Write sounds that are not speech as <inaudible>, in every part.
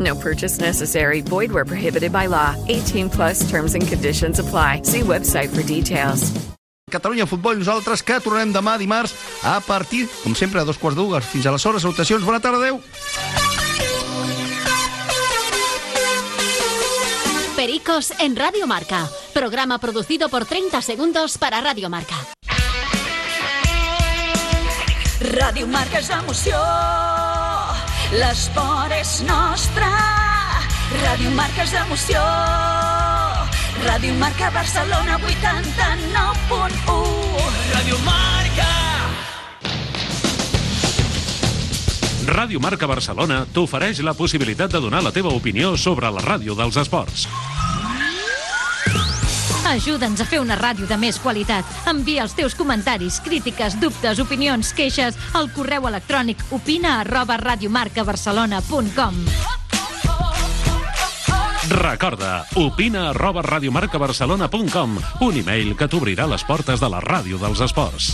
No purchase necessary. Void where prohibited by law. 18 plus terms and conditions apply. See website for details. Catalunya Futbol, nosaltres que tornem demà dimarts a partir, com sempre, a dos quarts d'ugues. Fins aleshores, salutacions, bona tarda, adeu. Pericos en Radio Marca. Programa producido por 30 segundos para Radio Marca. Ràdio Marca és emoció, l'esport és nostre. Ràdio Marca és emoció, Ràdio Marca Barcelona 89.1. Ràdio Marca. Ràdio Marca Barcelona t'ofereix la possibilitat de donar la teva opinió sobre la ràdio dels esports. Ajuda'ns a fer una ràdio de més qualitat. Envia els teus comentaris, crítiques, dubtes, opinions, queixes al correu electrònic opina arroba radiomarcabarcelona.com Recorda, opina arroba radiomarcabarcelona.com un e-mail que t'obrirà les portes de la ràdio dels esports.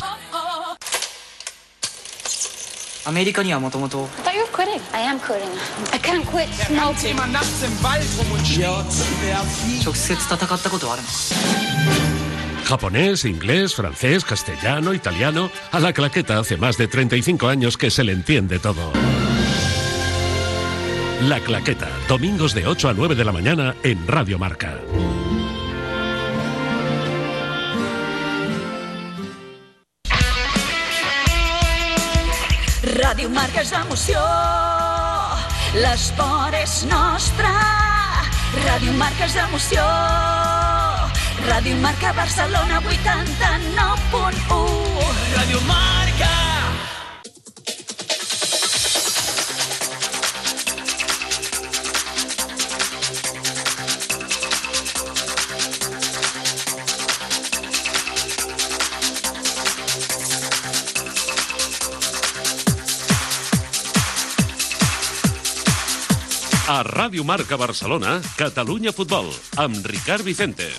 アメリカにはもともと I thought you were quitting. I am quitting. I can't quit smoking. 直接戦ったことはあるの Japonés, inglés, francés, castellano, italiano. A la claqueta hace más de 35 años que se le entiende todo. La claqueta, domingos de 8 a 9 de la mañana en Radio Marca. Ràdio Marca és emoció, l'esport és nostre. Ràdio Marca és emoció, Ràdio Marca Barcelona 89.1. Radio Marca. A Ràdio Marca Barcelona, Catalunya Futbol, amb Ricard Vicente.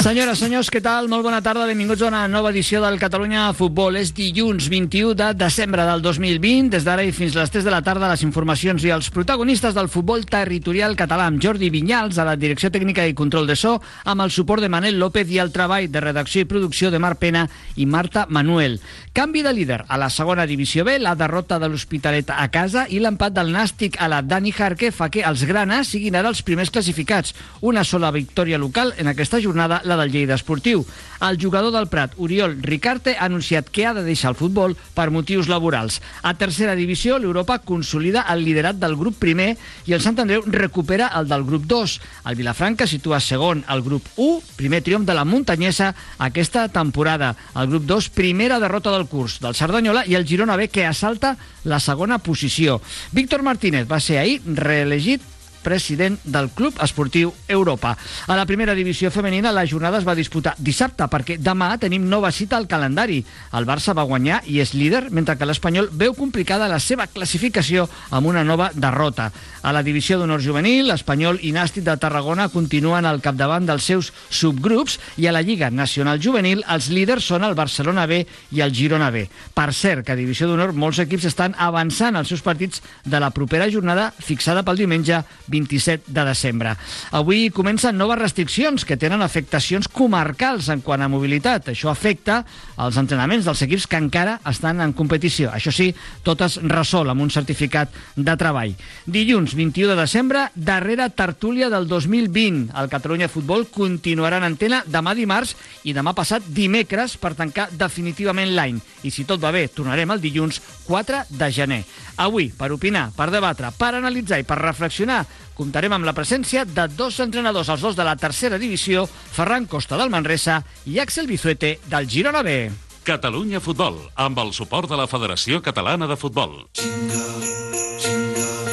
Senyores, senyors, què tal? Molt bona tarda, benvinguts a una nova edició del Catalunya Futbol. És dilluns 21 de desembre del 2020. Des d'ara i fins les 3 de la tarda, les informacions i els protagonistes del futbol territorial català amb Jordi Vinyals a la Direcció Tècnica i Control de So, amb el suport de Manel López i el treball de redacció i producció de Marc Pena i Marta Manuel. Canvi de líder a la segona divisió B, la derrota de l'Hospitalet a casa i l'empat del Nàstic a la Dani Jarque fa que els granes siguin ara els primers classificats. Una sola victòria local en aquesta jornada, la del Lleida Esportiu. El jugador del Prat, Oriol Ricarte, ha anunciat que ha de deixar el futbol per motius laborals. A tercera divisió, l'Europa consolida el liderat del grup primer i el Sant Andreu recupera el del grup 2. El Vilafranca situa segon al grup 1, primer triomf de la muntanyesa aquesta temporada. El grup 2, primera derrota del curs del Cerdanyola i el Girona B que assalta la segona posició. Víctor Martínez va ser ahir reelegit president del Club Esportiu Europa. A la primera divisió femenina la jornada es va disputar dissabte perquè demà tenim nova cita al calendari. El Barça va guanyar i és líder, mentre que l'Espanyol veu complicada la seva classificació amb una nova derrota. A la divisió d'honor juvenil, l'Espanyol i Nàstic de Tarragona continuen al capdavant dels seus subgrups i a la Lliga Nacional Juvenil els líders són el Barcelona B i el Girona B. Per cert, que a divisió d'honor molts equips estan avançant els seus partits de la propera jornada fixada pel diumenge 27 de desembre. Avui comencen noves restriccions que tenen afectacions comarcals en quant a mobilitat. Això afecta els entrenaments dels equips que encara estan en competició. Això sí, totes resol amb un certificat de treball. Dilluns 21 de desembre, darrera tertúlia del 2020. El Catalunya Futbol continuarà en antena demà dimarts i demà passat dimecres per tancar definitivament l'any. I si tot va bé, tornarem el dilluns 4 de gener. Avui, per opinar, per debatre, per analitzar i per reflexionar, comptarem amb la presència de dos entrenadors, els dos de la tercera divisió, Ferran Costa del Manresa i Axel Bizuete del Girona B. Catalunya Futbol, amb el suport de la Federació Catalana de Futbol.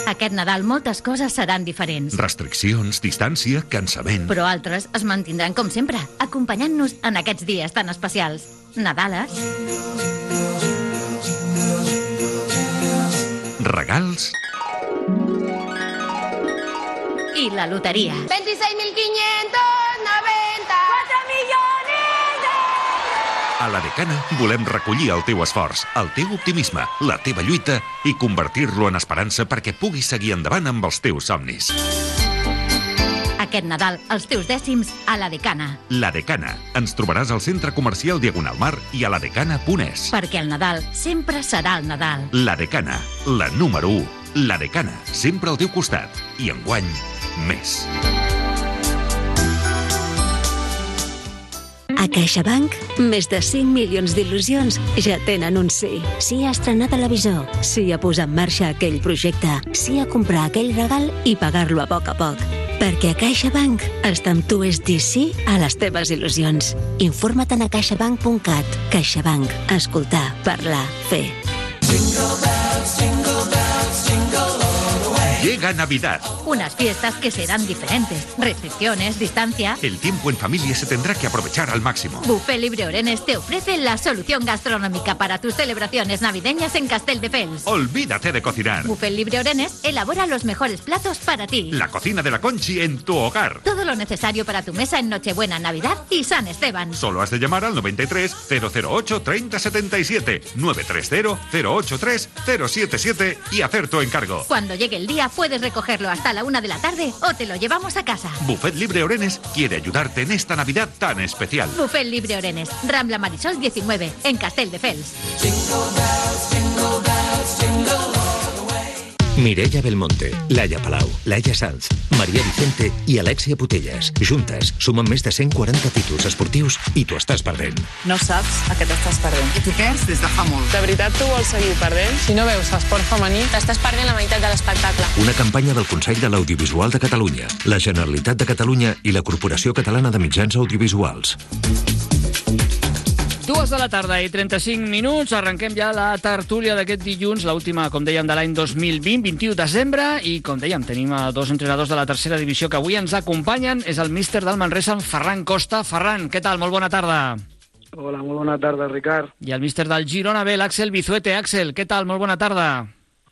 Aquest Nadal moltes coses seran diferents. Restriccions, distància, cansament... Però altres es mantindran com sempre, acompanyant-nos en aquests dies tan especials. Nadales, Regals i la loteria. 26.590. 4 millones A la Decana volem recollir el teu esforç, el teu optimisme, la teva lluita i convertir-lo en esperança perquè puguis seguir endavant amb els teus somnis. Aquest Nadal, els teus dècims a la Decana. La Decana. Ens trobaràs al centre comercial Diagonal Mar i a ladecana.es. Perquè el Nadal sempre serà el Nadal. La Decana, la número 1. La Decana, sempre al teu costat. I enguany, més. A CaixaBank, més de 5 milions d'il·lusions ja tenen un sí. Sí a estrenar televisor, sí a posar en marxa aquell projecte, sí a comprar aquell regal i pagar-lo a poc a poc. Perquè a CaixaBank estar amb tu és dir sí a les teves il·lusions. Informa't a caixabank.cat. CaixaBank. Escoltar, parlar, fer. Llega Navidad. Unas fiestas que serán diferentes. Restricciones, distancia. El tiempo en familia se tendrá que aprovechar al máximo. Buffet Libre Orenes te ofrece la solución gastronómica para tus celebraciones navideñas en Castelldefels. Olvídate de cocinar. Buffet Libre Orenes elabora los mejores platos para ti. La cocina de la Conchi en tu hogar. Todo lo necesario para tu mesa en Nochebuena, Navidad y San Esteban. Solo has de llamar al 93 008 3077 930 083 077 y hacer tu encargo. Cuando llegue el día puedes recogerlo hasta la una de la tarde o te lo llevamos a casa. Buffet Libre Orenes quiere ayudarte en esta Navidad tan especial. Buffet Libre Orenes, Rambla Marisol 19, en Castelldefels. Mireia Belmonte, Laia Palau, Laia Sanz, Maria Vicente i Alexia Putelles. Juntes, sumen més de 140 títols esportius i t'ho estàs perdent. No saps a què t'estàs perdent. I t'ho perds des de fa molt. De veritat tu vols seguir perdent? Si no veus esport femení... T'estàs perdent la meitat de l'espectacle. Una campanya del Consell de l'Audiovisual de Catalunya, la Generalitat de Catalunya i la Corporació Catalana de Mitjans Audiovisuals. Dues de la tarda i 35 minuts. Arrenquem ja la tertúlia d'aquest dilluns, l'última, com dèiem, de l'any 2020, 21 de desembre, i com dèiem, tenim a dos entrenadors de la tercera divisió que avui ens acompanyen. És el míster del Manresa, en Ferran Costa. Ferran, què tal? Molt bona tarda. Hola, molt bona tarda, Ricard. I el míster del Girona B, l'Àxel Bizuete. Àxel, què tal? Molt bona tarda.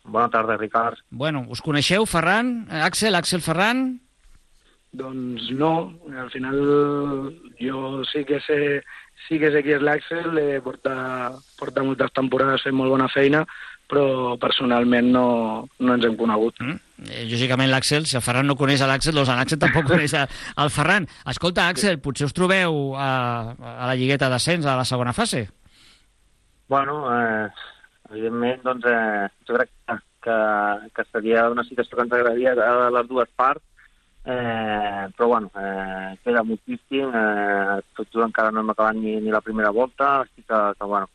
Bona tarda, Ricard. Bueno, us coneixeu, Ferran? Eh, Àxel, Àxel Ferran? Doncs no, al final jo sí que sé, sí que sé qui és l'Àxel, eh, porta, porta moltes temporades fent molt bona feina, però personalment no, no ens hem conegut. Mm? Eh, lògicament l'Àxel, si el Ferran no coneix a l'Àxel, doncs l'Àxel tampoc <laughs> coneix a- el Ferran. Escolta, Àxel, potser us trobeu a, a la lligueta d'ascens, a la segona fase? Bueno, eh, evidentment, doncs, eh, jo crec que, que, que seria una situació que ens agradaria a les dues parts, eh, però bueno, eh, queda moltíssim, eh, tot just encara no hem acabat ni, ni la primera volta, així que, que bueno,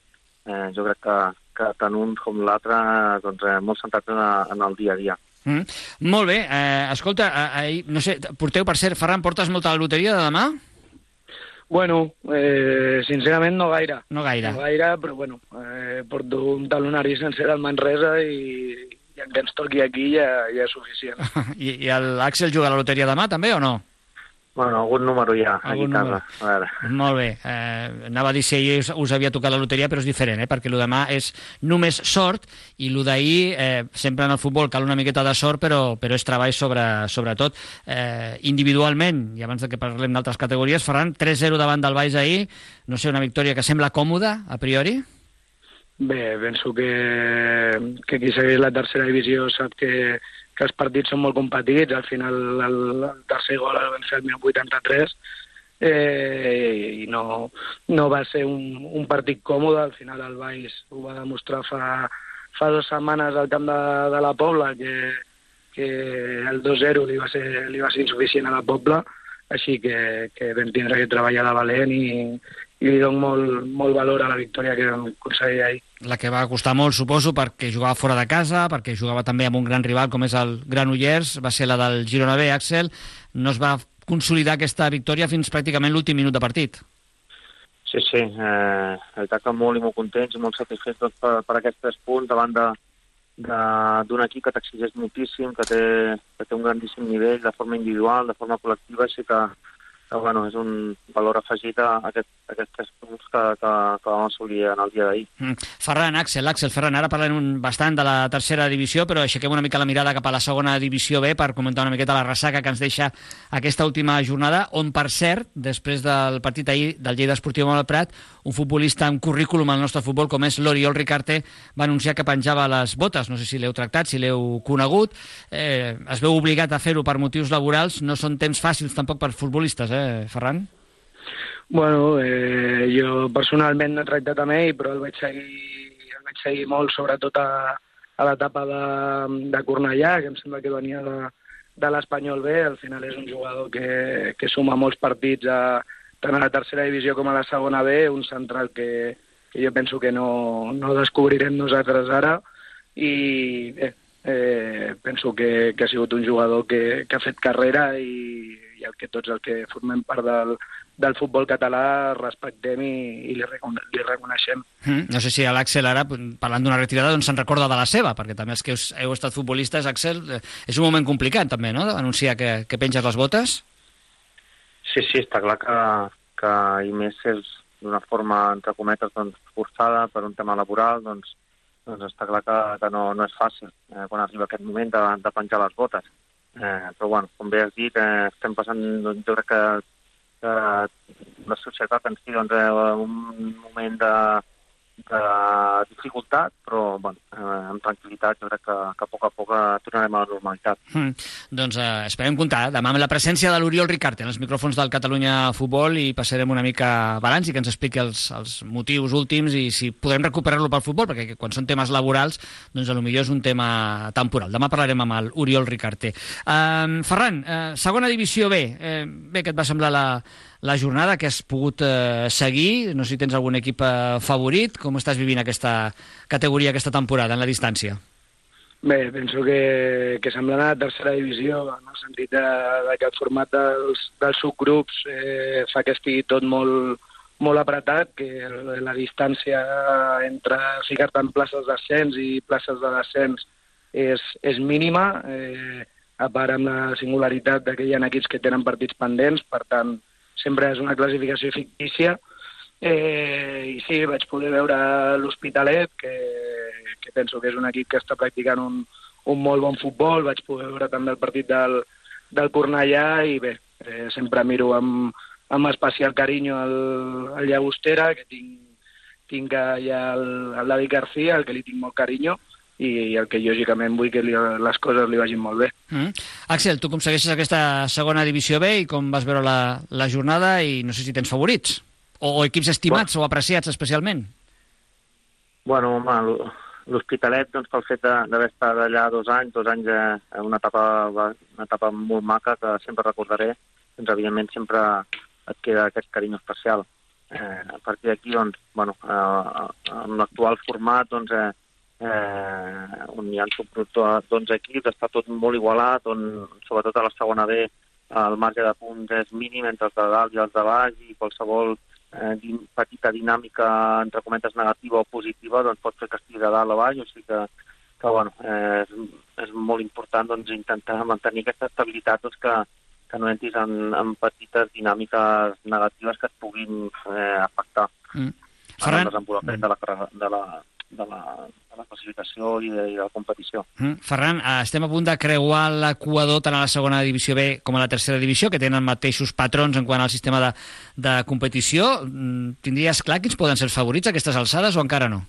eh, jo crec que, que tant un com l'altre, doncs, eh, molt centrats en, en el dia a dia. Mm. Molt bé, eh, escolta, eh, no sé, porteu, per cert, Ferran, portes molta la loteria de demà? Bueno, eh, sincerament no gaire. No gaire. No gaire, però bueno, eh, porto un talonari sencer del Manresa i, en que ens toqui aquí ja, ja és suficient. <laughs> I, i l'Àxel juga a la loteria demà, també, o no? Bueno, algun número hi ha aquí Algun a casa. A veure. <laughs> Molt bé. Eh, anava a dir si ahir us, us havia tocat la loteria, però és diferent, eh? perquè el demà és només sort i el d'ahir, eh, sempre en el futbol cal una miqueta de sort, però, però és treball sobre, sobretot eh, individualment, i abans de que parlem d'altres categories, Ferran, 3-0 davant del Baix ahir, no sé, una victòria que sembla còmoda, a priori? Bé, penso que, que qui segueix la tercera divisió sap que, que els partits són molt competits, al final el, el tercer gol el vam fer al 1983, eh, i no, no va ser un, un partit còmode, al final el Baix ho va demostrar fa, fa dues setmanes al camp de, de la Pobla que, que el 2-0 li, va ser, li va ser insuficient a la Pobla, així que, que vam tindre que treballar de valent i, i li dono molt, molt valor a la victòria que vam aconseguir ahir. La que va costar molt, suposo, perquè jugava fora de casa, perquè jugava també amb un gran rival com és el Granollers, va ser la del Girona B, Axel. No es va consolidar aquesta victòria fins pràcticament l'últim minut de partit. Sí, sí, eh, la veritat que molt i molt contents i molt satisfets doncs, per, per aquests tres punts davant de d'un equip que t'exigeix moltíssim, que té, que té un grandíssim nivell de forma individual, de forma col·lectiva, així que que bueno, és un valor afegit a aquest, a aquests punts que, que, que vam assolir en el dia d'ahir. Mm. Ferran, Axel, Axel, Ferran, ara parlem un, bastant de la tercera divisió, però aixequem una mica la mirada cap a la segona divisió B per comentar una miqueta la ressaca que ens deixa aquesta última jornada, on, per cert, després del partit ahir del Lleida Esportiu amb el Prat, un futbolista amb currículum al nostre futbol com és l'Oriol Ricarte va anunciar que penjava les botes. No sé si l'heu tractat, si l'heu conegut. Eh, es veu obligat a fer-ho per motius laborals. No són temps fàcils tampoc per futbolistes, eh, Ferran? Bueno, eh, jo personalment no he tractat amb ell, però el vaig seguir, el vaig seguir molt, sobretot a, a l'etapa de, de Cornellà, que em sembla que venia de, de l'Espanyol B. Al final és un jugador que, que suma molts partits a, tant a la tercera divisió com a la segona B, un central que, que jo penso que no, no descobrirem nosaltres ara i bé, eh, penso que, que ha sigut un jugador que, que ha fet carrera i, i el que tots el que formem part del, del futbol català respectem i, i li, li reconeixem. Mm, no sé si l'Àxel ara, parlant d'una retirada, doncs se'n recorda de la seva, perquè també els que heu, heu estat futbolistes, Àxel, eh, és un moment complicat també, no?, d'anunciar que, que penges les botes. Sí, sí, està clar que, que i més és d'una forma, entre cometes, doncs, forçada per un tema laboral, doncs, doncs està clar que, que no, no és fàcil eh, quan arriba aquest moment de, de penjar les botes. Eh, però, bueno, com bé has dit, eh, estem passant, doncs, jo crec que, que la societat en si, doncs, eh, un moment de, de dificultat, però bueno, eh, amb tranquil·litat jo crec que, que a poc a poc eh, tornarem a la normalitat. Mm. Doncs eh, esperem comptar demà amb la presència de l'Oriol Ricard en els micròfons del Catalunya Futbol i passarem una mica balanç i que ens expliqui els, els motius últims i si podrem recuperar-lo pel futbol, perquè quan són temes laborals, doncs millor és un tema temporal. Demà parlarem amb l'Oriol Ricarte. Uh, Ferran, uh, segona divisió B. Uh, bé, què et va semblar la, la jornada que has pogut eh, seguir. No sé si tens algun equip eh, favorit. Com estàs vivint aquesta categoria, aquesta temporada, en la distància? Bé, penso que, que semblant a tercera divisió, en el sentit de, de que el format dels, dels subgrups eh, fa que estigui tot molt, molt apretat, que la distància entre ficar-te en places d'ascens i places de descens és, és mínima, eh, a part amb la singularitat que hi ha equips que tenen partits pendents, per tant, sempre és una classificació fictícia. Eh, I sí, vaig poder veure l'Hospitalet, que, que penso que és un equip que està practicant un, un molt bon futbol. Vaig poder veure també el partit del, del Cornellà i bé, eh, sempre miro amb, amb especial carinyo el, el Llagostera, que tinc, tinc allà el, el David García, el que li tinc molt carinyo, i el que lògicament vull que li, les coses li vagin molt bé. Mm. Axel, tu com segueixes aquesta segona divisió B i com vas veure la, la jornada i no sé si tens favorits o, o equips estimats bueno. o apreciats especialment? Bueno, home, l'Hospitalet, doncs, pel fet d'haver estat allà dos anys, dos anys eh, una, etapa, una etapa molt maca que sempre recordaré, doncs, evidentment, sempre et queda aquest carinyo especial. Eh, a partir d'aquí, doncs, bueno, eh, amb l'actual format, doncs, eh, eh, on hi ha subgrups d'11 equips, està tot molt igualat, on sobretot a la segona B el marge de punts és mínim entre els de dalt i els de baix i qualsevol eh, petita dinàmica, entre cometes, negativa o positiva, doncs pot fer que estigui de dalt o baix, o sigui que, que bueno, eh, és, és molt important doncs, intentar mantenir aquesta estabilitat doncs, que, que no entris en, en petites dinàmiques negatives que et puguin eh, afectar mm. Ferran... el desenvolupament de la, de la, de la, de la classificació i de, i de la competició. Mm. Ferran, eh, estem a punt de creuar l'equador tant a la segona divisió B com a la tercera divisió, que tenen mateixos patrons en quant al sistema de, de competició. Mm, tindries clar quins poden ser els favorits a aquestes alçades o encara no?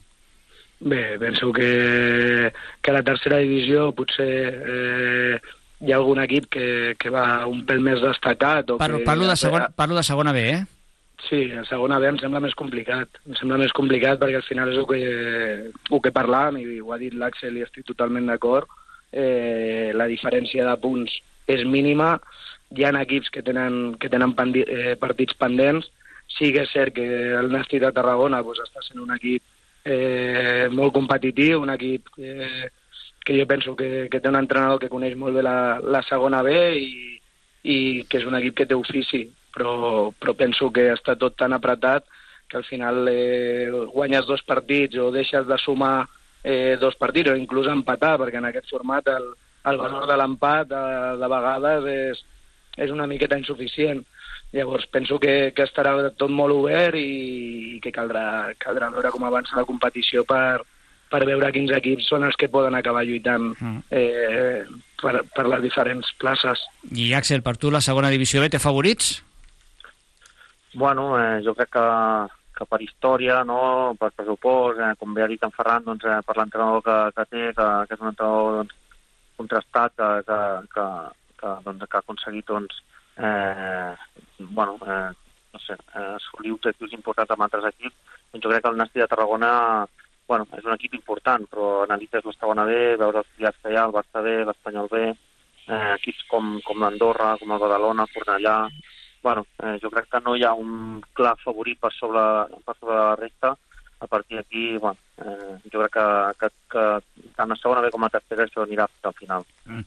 Bé, penso que, que a la tercera divisió potser eh, hi ha algun equip que, que va un pèl més destacat. O Parlo, que, parlo, de segona, parlo de segona B, eh? Sí, a segona B em sembla més complicat. Em sembla més complicat perquè al final és el que, el que parlàvem, i ho ha dit l'Àxel i estic totalment d'acord, eh, la diferència de punts és mínima, hi ha equips que tenen, que tenen pendi, eh, partits pendents, sí que és cert que el Nàstic de Tarragona pues, està sent un equip eh, molt competitiu, un equip eh, que jo penso que, que té un entrenador que coneix molt bé la, la segona B i, i que és un equip que té ofici, però, però penso que està tot tan apretat que al final eh, guanyes dos partits o deixes de sumar eh, dos partits o inclús empatar, perquè en aquest format el, el valor de l'empat de, de vegades és, és una miqueta insuficient. Llavors penso que, que estarà tot molt obert i, i que caldrà, caldrà veure com avança la competició per, per veure quins equips són els que poden acabar lluitant eh, per, per les diferents places. I Axel, per tu la segona divisió B té favorits? Bueno, eh, jo crec que, que per història, no, per pressupost, eh, com bé ha dit en Ferran, doncs, eh, per l'entrenador que, que té, que, que és un entrenador doncs, contrastat, que, que, que, que, doncs, que ha aconseguit doncs, eh, bueno, eh, no sé, eh, assolir objectius importants amb altres equips, doncs jo crec que el Nàstic de Tarragona bueno, és un equip important, però analitzes la segona B, veure els filials que hi ha, el Barça B, l'Espanyol B, eh, equips com, com l'Andorra, com el Badalona, Cornellà... Bueno, eh, jo crec que no hi ha un clar favorit per sobre, per sobre la resta, a partir d'aquí, bueno, eh, jo crec que, que, que tant la segona B com la tercera això anirà fins al final. Mm.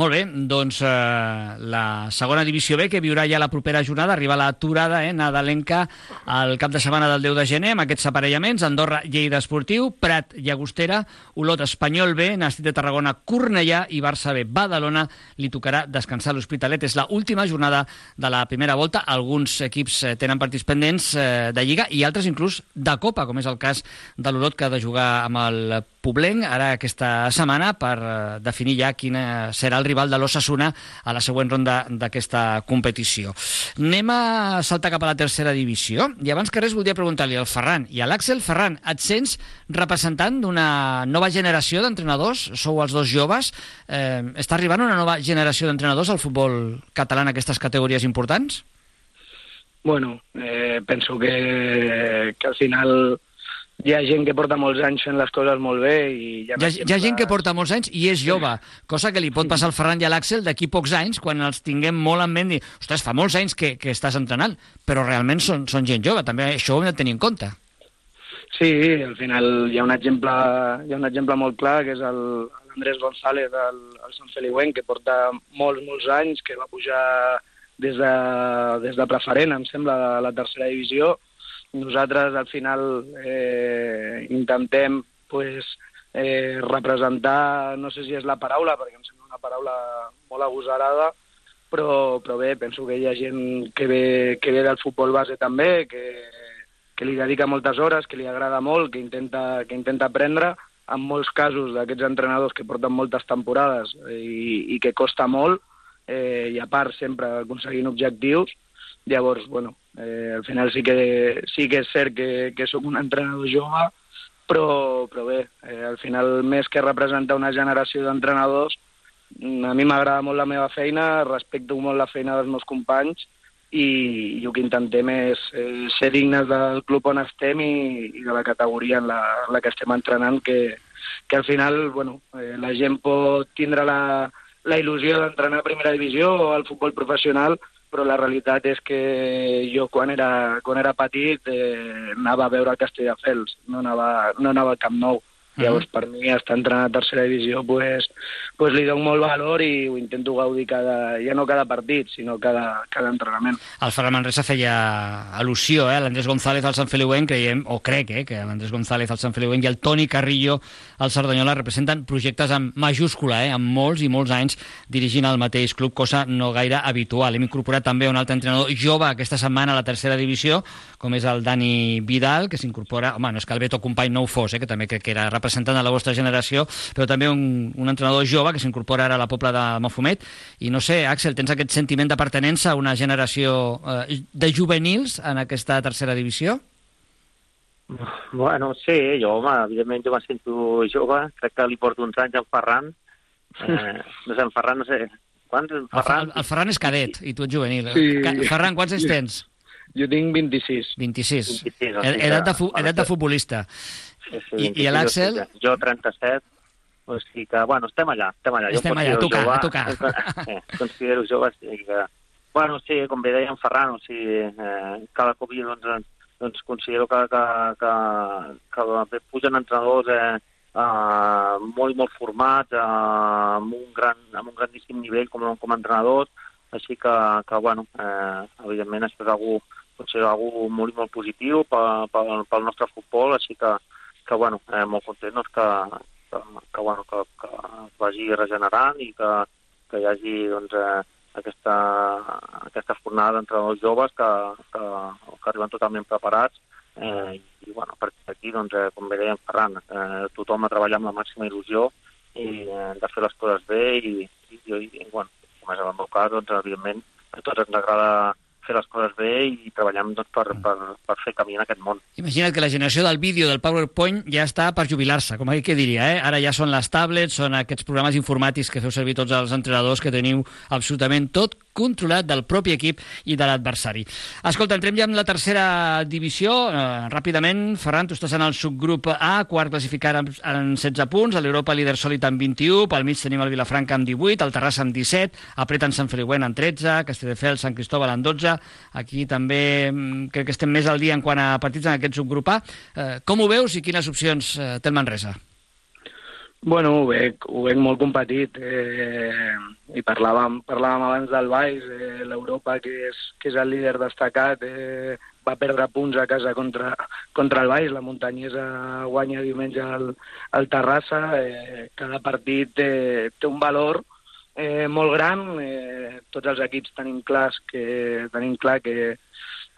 Molt bé, doncs eh, la segona divisió B que viurà ja la propera jornada, arriba l'aturada eh, nadalenca al cap de setmana del 10 de gener amb aquests aparellaments, Andorra, Lleida Esportiu, Prat, Llagostera, Olot, Espanyol B, Nàstic de Tarragona, Cornellà i Barça B, Badalona, li tocarà descansar a l'Hospitalet. És la última jornada de la primera volta. Alguns equips eh, tenen partits pendents eh, de Lliga i altres inclús de Copa, com és el cas de l'Olot que ha de jugar amb el Poblenc ara aquesta setmana per eh, definir ja quin serà el rival de l'Ossassuna a la següent ronda d'aquesta competició. Anem a saltar cap a la tercera divisió i abans que res voldria preguntar-li al Ferran i a l'Àxel. Ferran, et sents representant d'una nova generació d'entrenadors? Sou els dos joves. Eh, està arribant una nova generació d'entrenadors al futbol català en aquestes categories importants? Bueno, eh, penso que, que al final hi ha gent que porta molts anys fent les coses molt bé i hi ha, hi ha, hi ha gent que porta molts anys i és jove, cosa que li pot passar al Ferran i a l'Àxel d'aquí pocs anys, quan els tinguem molt en ment i, ostres, fa molts anys que, que estàs entrenant, però realment són, són gent jove, també això ho hem de tenir en compte. Sí, al final hi ha un exemple, hi ha un exemple molt clar, que és el, l'Andrés González del el Sant Feliuenc, que porta molts, molts anys, que va pujar des de, des de preferent, em sembla, a la tercera divisió, nosaltres al final eh, intentem pues, eh, representar, no sé si és la paraula, perquè em sembla una paraula molt agosarada, però, però bé, penso que hi ha gent que ve, que ve del futbol base també, que, que li dedica moltes hores, que li agrada molt, que intenta, que intenta aprendre, en molts casos d'aquests entrenadors que porten moltes temporades i, i que costa molt, eh, i a part sempre aconseguint objectius, llavors, bueno, Eh, al final sí que, sí que és cert que, que sóc un entrenador jove, però, però bé, eh, al final més que representar una generació d'entrenadors, a mi m'agrada molt la meva feina, respecto molt la feina dels meus companys i, i el que intentem és eh, ser dignes del club on estem i, i de la categoria en la, en la que estem entrenant, que, que al final bueno, eh, la gent pot tindre la, la il·lusió d'entrenar a primera divisió o al futbol professional, però la realitat és que jo quan era, quan era petit eh, anava a veure el Castelldefels, no anava, no anava al Camp Nou. Mm. Llavors, per mi, estar entrenant a tercera divisió, pues, pues li dono molt valor i ho intento gaudir cada, ja no cada partit, sinó cada, cada entrenament. El Ferran Manresa feia al·lusió, eh? l'Andrés González al Sant Feliuenc, creiem, o crec eh, que l'Andrés González al Sant Feliuenc i el Toni Carrillo al Cerdanyola representen projectes amb majúscula, eh? amb molts i molts anys dirigint el mateix club, cosa no gaire habitual. Hem incorporat també un altre entrenador jove aquesta setmana a la tercera divisió, com és el Dani Vidal, que s'incorpora... Home, no és que el Beto Company no ho fos, eh? que també crec que era representant representant de la vostra generació, però també un, un entrenador jove que s'incorpora ara a la Pobla de Mafumet. I no sé, Àxel, tens aquest sentiment de pertenença a una generació eh, de juvenils en aquesta tercera divisió? Bueno, sí, jo, home, evidentment jo me sento jove, crec que li porto uns anys en Ferran. Eh, no sé, en Ferran, no sé, quants? En El, Ferran, Ferran? el Ferran és cadet i tu ets juvenil. Sí. Ferran, quants anys tens? Jo tinc 26. 26. 26, o sigui Edat de, que- fu edat de futbolista. Sí, sí, I- i 26, l'Àxel? Jo 37, o sigui que, bueno, estem allà, estem allà. Estem jo allà, a tocar, a jove, tocar. <laughs> Eh, considero jove, sigui que... Bueno, sí, com bé deia en Ferran, o sigui, eh, cada cop jo, doncs, doncs considero que, que, que, que pugen entrenadors eh, eh, molt, molt formats, eh, amb, un gran, amb un grandíssim nivell com, com a entrenadors, així que, que bueno, eh, evidentment això és algú, pot ser algú molt, molt positiu pel, pel, pel nostre futbol, així que, que bueno, eh, molt content doncs, que, que, que, bueno, que, que vagi regenerant i que, que hi hagi doncs, eh, aquesta, aquesta fornada d'entrenadors joves que, que, que arriben totalment preparats eh, i bueno, a partir d'aquí, doncs, eh, com bé deia en Ferran, eh, tothom a treballar amb la màxima il·lusió i eh, de fer les coses bé i, i, i, i bueno, com és el meu cas, doncs, evidentment, a tots ens agrada fer les coses bé i treballem doncs, per, per, per fer camí en aquest món. Imagina't que la generació del vídeo, del PowerPoint, ja està per jubilar-se, com que diria, eh? Ara ja són les tablets, són aquests programes informàtics que feu servir tots els entrenadors, que teniu absolutament tot controlat del propi equip i de l'adversari. Escolta, entrem ja en la tercera divisió. Eh, ràpidament, Ferran, tu estàs en el subgrup A, quart classificat amb, en 16 punts, l'Europa líder sòlid amb 21, pel mig tenim el Vilafranca amb 18, el Terrassa amb 17, apreten Sant Feliuent amb 13, Castelldefels, Sant Cristóbal amb 12, aquí també mm, crec que estem més al dia en quant a partits en aquest subgrup A. Eh, com ho veus i quines opcions eh, té el Manresa? Bueno, ho veig, ho veig molt competit. Eh, I parlàvem, parlàvem abans del Baix, eh, l'Europa, que, és, que és el líder destacat, eh, va perdre punts a casa contra, contra el Baix, la muntanyesa guanya diumenge al, al Terrassa, eh, cada partit té, té un valor eh, molt gran, eh, tots els equips tenim, clars que, tenim clar que,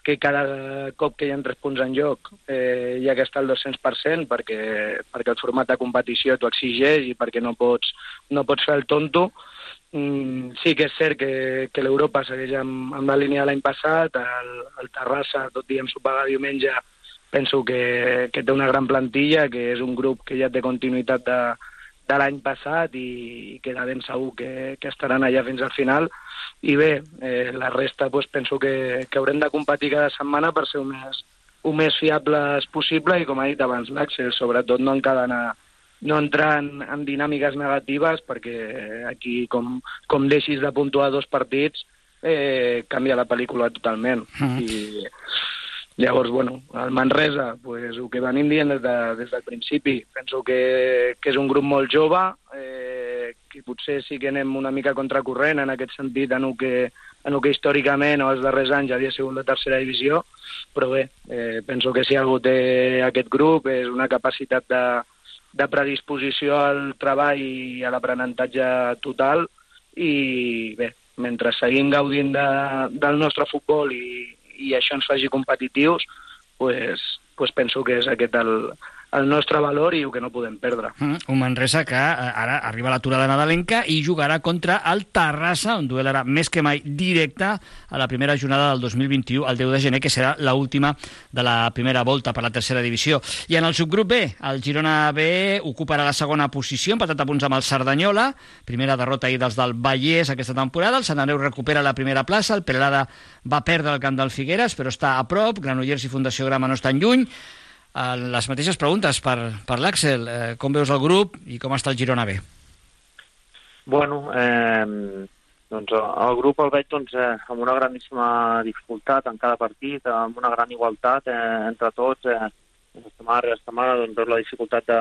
que cada cop que hi ha tres punts en joc eh, hi ha que estar al 200% perquè, perquè el format de competició t'ho exigeix i perquè no pots, no pots fer el tonto. Mm, sí que és cert que, que l'Europa segueix amb, amb la línia de l'any passat, el, el Terrassa, tot diem s'ho diumenge, penso que, que té una gran plantilla, que és un grup que ja té continuïtat de, de l'any passat i, i queda ben segur que, que estaran allà fins al final. I bé, eh, la resta doncs, penso que, que haurem de competir cada setmana per ser el més, el més fiables possible i, com ha dit abans l'Àxel, sobretot no encadenar no entrar en, en dinàmiques negatives perquè aquí, com, com deixis de puntuar dos partits, eh, canvia la pel·lícula totalment. Mm. I llavors, bueno, el Manresa, pues, el que venim dient des, de, des del principi, penso que, que és un grup molt jove, eh, que potser sí que anem una mica contracorrent en aquest sentit, en el que, en el que històricament o els darrers anys havia sigut la tercera divisió, però bé, eh, penso que si algú té aquest grup és una capacitat de, de predisposició al treball i a l'aprenentatge total i bé, mentre seguim gaudint de, del nostre futbol i, i això ens faci competitius, pues, pues penso que és aquest el, el nostre valor i el que no podem perdre. Mm, un Manresa que eh, ara arriba a l'aturada nadalenca i jugarà contra el Terrassa, un duel ara més que mai directe a la primera jornada del 2021, el 10 de gener, que serà la última de la primera volta per la tercera divisió. I en el subgrup B, el Girona B ocuparà la segona posició, empatat a punts amb el Cerdanyola, primera derrota ahir dels del Vallès aquesta temporada, el Sant Andreu recupera la primera plaça, el Perelada va perdre el camp del Figueres, però està a prop, Granollers i Fundació Grama no estan lluny, les mateixes preguntes per, per l'Àxel. Eh, com veus el grup i com està el Girona B? Bueno, eh, doncs el grup el veig doncs, eh, amb una grandíssima dificultat en cada partit, amb una gran igualtat eh, entre tots. Eh, setmana rere setmana doncs, veus la dificultat de,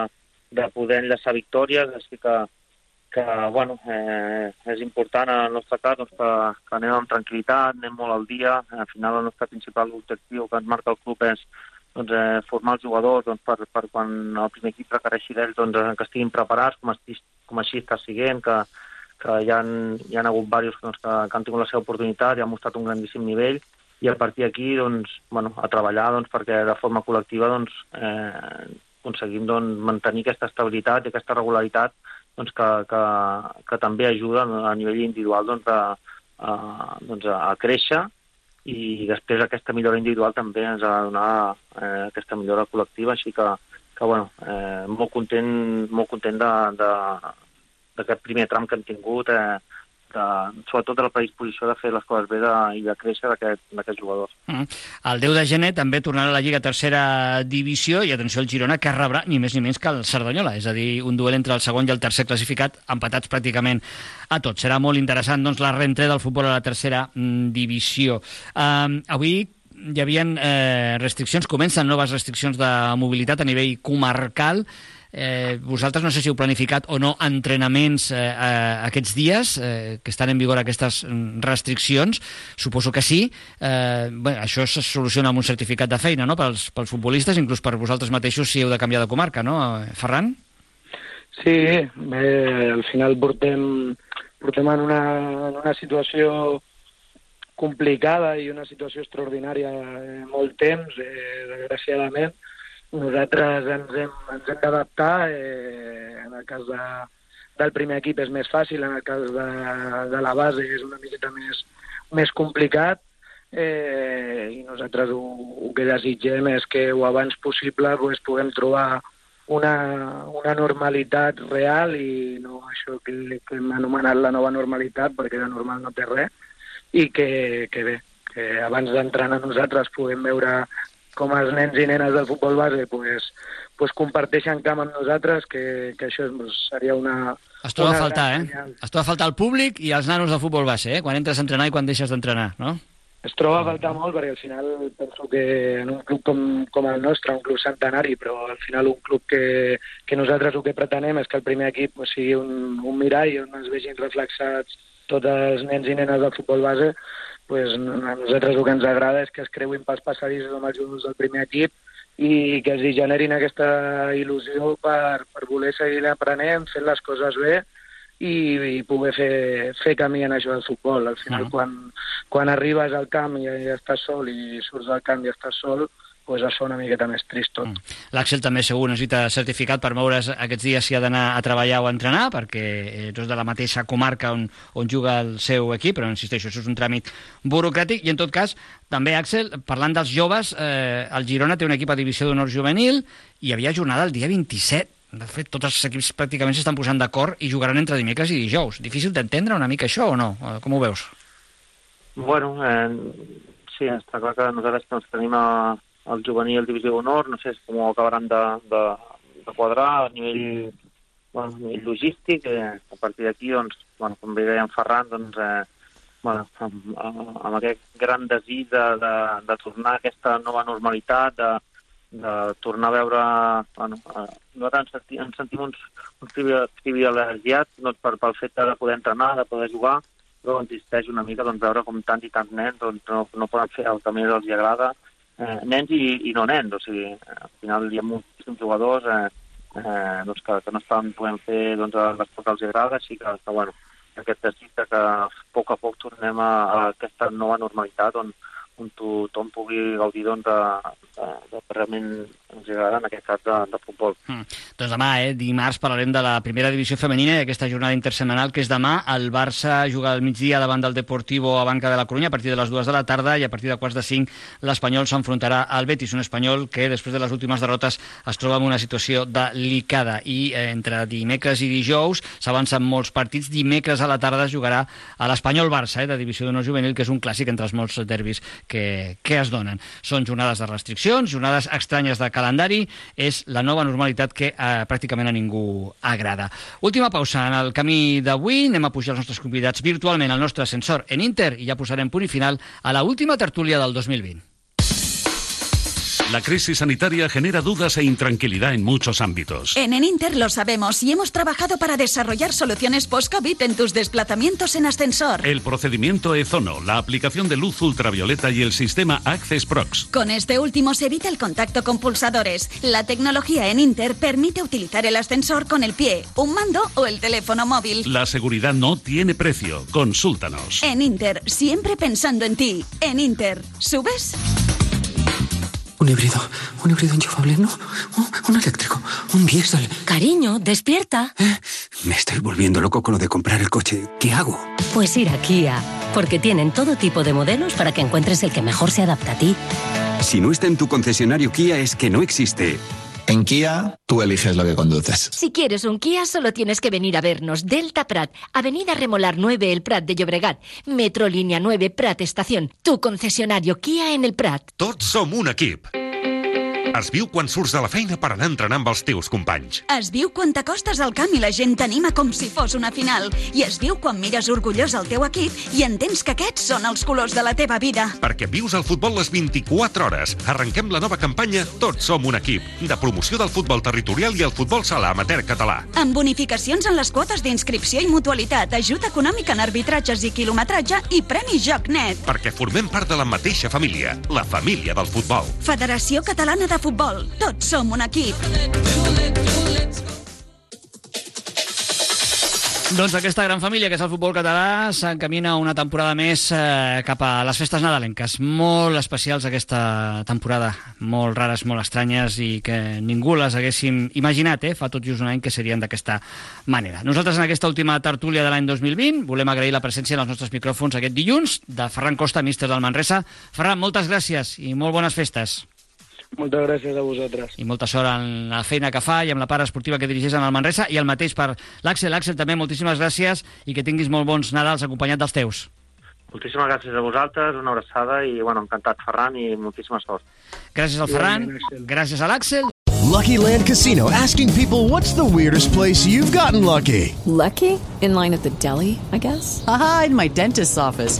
de poder enllaçar victòries, així que, que bueno, eh, és important en el nostre cas doncs, que, que anem amb tranquil·litat, anem molt al dia. Al final el nostre principal objectiu que ens marca el club és doncs, eh, formar els jugadors doncs, per, per quan el primer equip requereixi d'ells doncs, que estiguin preparats, com, esti, com així està siguent, que, que hi, ha, hi ha hagut diversos doncs, que, que han tingut la seva oportunitat i han mostrat un grandíssim nivell. I a partir d'aquí doncs, bueno, a treballar doncs, perquè de forma col·lectiva doncs, eh, aconseguim doncs, mantenir aquesta estabilitat i aquesta regularitat doncs, que, que, que també ajuda a nivell individual doncs, a, a, doncs, a créixer i després aquesta millora individual també ens ha de donar eh, aquesta millora col·lectiva, així que, que bueno, eh, molt content, molt content d'aquest primer tram que hem tingut, eh, de, sobretot de la predisposició de fer les coses bé de, i de créixer d'aquests jugadors. Mm. El 10 de gener també tornarà a la Lliga Tercera Divisió i atenció al Girona que rebrà ni més ni menys que el Cerdanyola, és a dir, un duel entre el segon i el tercer classificat empatats pràcticament a tots. Serà molt interessant doncs, la reentrada del futbol a la tercera mm, divisió. Um, avui hi havia eh, restriccions, comencen noves restriccions de mobilitat a nivell comarcal, Eh, vosaltres no sé si heu planificat o no entrenaments eh, eh, aquests dies, eh, que estan en vigor aquestes mm, restriccions. Suposo que sí. Eh, bé, això se soluciona amb un certificat de feina no? pels, pels futbolistes, inclús per vosaltres mateixos si heu de canviar de comarca, no? Eh, Ferran? Sí, bé, al final portem, portem en, una, en una situació complicada i una situació extraordinària eh, molt temps, eh, desgraciadament, nosaltres ens hem, ens hem d'adaptar, eh, en el cas de, del primer equip és més fàcil, en el cas de, de la base és una miqueta més, més complicat, eh, i nosaltres ho, el que desitgem és que o abans possible pues, puguem trobar una, una normalitat real i no això que, que hem anomenat la nova normalitat, perquè de normal no té res, i que, que bé, que abans d'entrenar nosaltres puguem veure com els nens i nenes del futbol base pues, pues comparteixen camp amb nosaltres, que, que això pues, seria una... Es troba una a faltar, eh? senyal. Es troba a faltar el públic i els nanos del futbol base, eh? Quan entres a entrenar i quan deixes d'entrenar, no? Es troba a faltar molt perquè al final penso que en un club com, com el nostre, un club centenari, però al final un club que, que nosaltres el que pretenem és que el primer equip pues, sigui un, un mirall on es vegin reflexats tots els nens i nenes del futbol base, pues, a nosaltres el que ens agrada és que es creuin pels passadissos amb els jugadors del primer equip i que els generin aquesta il·lusió per, per voler seguir aprenent, fent les coses bé i, i poder fer, fer camí en això del futbol. Al final, Ah. quan, quan arribes al camp i ja estàs sol i surts del camp i estàs sol, pues això una miqueta més trist tot. L'Àxel també segur necessita certificat per moure's aquests dies si ha d'anar a treballar o a entrenar, perquè eh, no és de la mateixa comarca on, on juga el seu equip, però insisteixo, això és un tràmit burocràtic. I en tot cas, també, Àxel, parlant dels joves, eh, el Girona té un equip a divisió d'honor juvenil i hi havia jornada el dia 27. De fet, tots els equips pràcticament s'estan posant d'acord i jugaran entre dimecres i dijous. Difícil d'entendre una mica això o no? Eh, Com ho veus? Bueno, eh, sí, està clar que nosaltres doncs, tenim a, el juvenil Divisió d'Honor, no sé com ho acabaran de, de, de quadrar a nivell, bueno, a nivell logístic, eh, a partir d'aquí, doncs, bueno, com bé deia en Ferran, doncs, eh, bueno, amb, amb, aquest gran desig de, de, de tornar a aquesta nova normalitat, de, de tornar a veure... Bueno, eh, nosaltres ens, sentim, ens sentim uns, uns privi- privilegiats no, per, pel fet de poder entrenar, de poder jugar, però existeix una mica doncs, veure com tants i tants nens doncs, no, no poden fer el que més els agrada, eh, nens i, i no nens, o sigui, al final hi ha moltíssims jugadors eh, eh, doncs que, que no estan podent fer doncs, l'esport que els agrada, així que, que bueno, aquest desig de que a poc a poc tornem a, a aquesta nova normalitat on, on tothom pugui gaudir doncs, de, de, de que realment ens agrada, en aquest cas de, de futbol. Mm. Doncs demà, eh, dimarts, parlarem de la primera divisió femenina i aquesta jornada intersemanal que és demà. El Barça juga al migdia davant del Deportivo a Banca de la Corunya a partir de les dues de la tarda i a partir de quarts de cinc l'Espanyol s'enfrontarà al Betis, un espanyol que després de les últimes derrotes es troba en una situació delicada i eh, entre dimecres i dijous s'avancen molts partits. Dimecres a la tarda jugarà a l'Espanyol Barça, eh, de divisió d'honor juvenil, que és un clàssic entre els molts derbis que, que es donen. Són jornades de restriccions, jornades estranyes de calendari, és la nova normalitat que eh, pràcticament a ningú agrada. Última pausa en el camí d'avui, anem a pujar els nostres convidats virtualment al nostre ascensor en Inter i ja posarem punt i final a la última tertúlia del 2020. La crisis sanitaria genera dudas e intranquilidad en muchos ámbitos. En Eninter lo sabemos y hemos trabajado para desarrollar soluciones post-COVID en tus desplazamientos en ascensor. El procedimiento Ezono, la aplicación de luz ultravioleta y el sistema Access Prox. Con este último se evita el contacto con pulsadores. La tecnología en Inter permite utilizar el ascensor con el pie, un mando o el teléfono móvil. La seguridad no tiene precio. Consúltanos. En Inter, siempre pensando en ti. En Inter, ¿subes? Un híbrido, un híbrido enchufable, no, un, un eléctrico, un diésel. Cariño, despierta. Me estoy volviendo loco con lo de comprar el coche. ¿Qué hago? Pues ir a Kia. porque tienen todo tipo de modelos para que encuentres el que mejor se adapta a ti. Si no está en tu concesionario Kia es que no existe. En Kia, tú eliges lo que conduces. Si quieres un Kia, solo tienes que venir a vernos. Delta Prat, Avenida Remolar 9, El Prat de Llobregat. Metro Línea 9, Prat Estación. Tu concesionario Kia en el Prat. Tots som un equip. Es viu quan surts de la feina per anar a entrenar amb els teus companys. Es viu quan t'acostes al camp i la gent t'anima com si fos una final. I es viu quan mires orgullós el teu equip i entens que aquests són els colors de la teva vida. Perquè vius el futbol les 24 hores. Arrenquem la nova campanya Tots som un equip, de promoció del futbol territorial i el futbol sala amateur català. Amb bonificacions en les quotes d'inscripció i mutualitat, ajut econòmic en arbitratges i quilometratge i Premi Joc Net. Perquè formem part de la mateixa família, la família del futbol. Federació Catalana Futbol. Tots som un equip. Doncs aquesta gran família que és el futbol català s'encamina una temporada més eh, cap a les festes nadalenques. Molt especials aquesta temporada, molt rares, molt estranyes i que ningú les haguéssim imaginat, eh? fa tot just un any que serien d'aquesta manera. Nosaltres en aquesta última tertúlia de l'any 2020 volem agrair la presència en els nostres micròfons aquest dilluns de Ferran Costa, míster del Manresa. Ferran, moltes gràcies i molt bones festes. Moltes gràcies a vosaltres. I molta sort en la feina que fa i amb la part esportiva que dirigeix en el Manresa i el mateix per l'Àxel. Àxel, també moltíssimes gràcies i que tinguis molt bons Nadals acompanyat dels teus. Moltíssimes gràcies a vosaltres, una abraçada i, bueno, encantat, Ferran, i moltíssima sort. Gràcies al Ferran, gràcies a l'Àxel. Lucky Land Casino, asking people what's the weirdest place you've gotten lucky? Lucky? In line at the deli, I guess? Aha, in my dentist's office.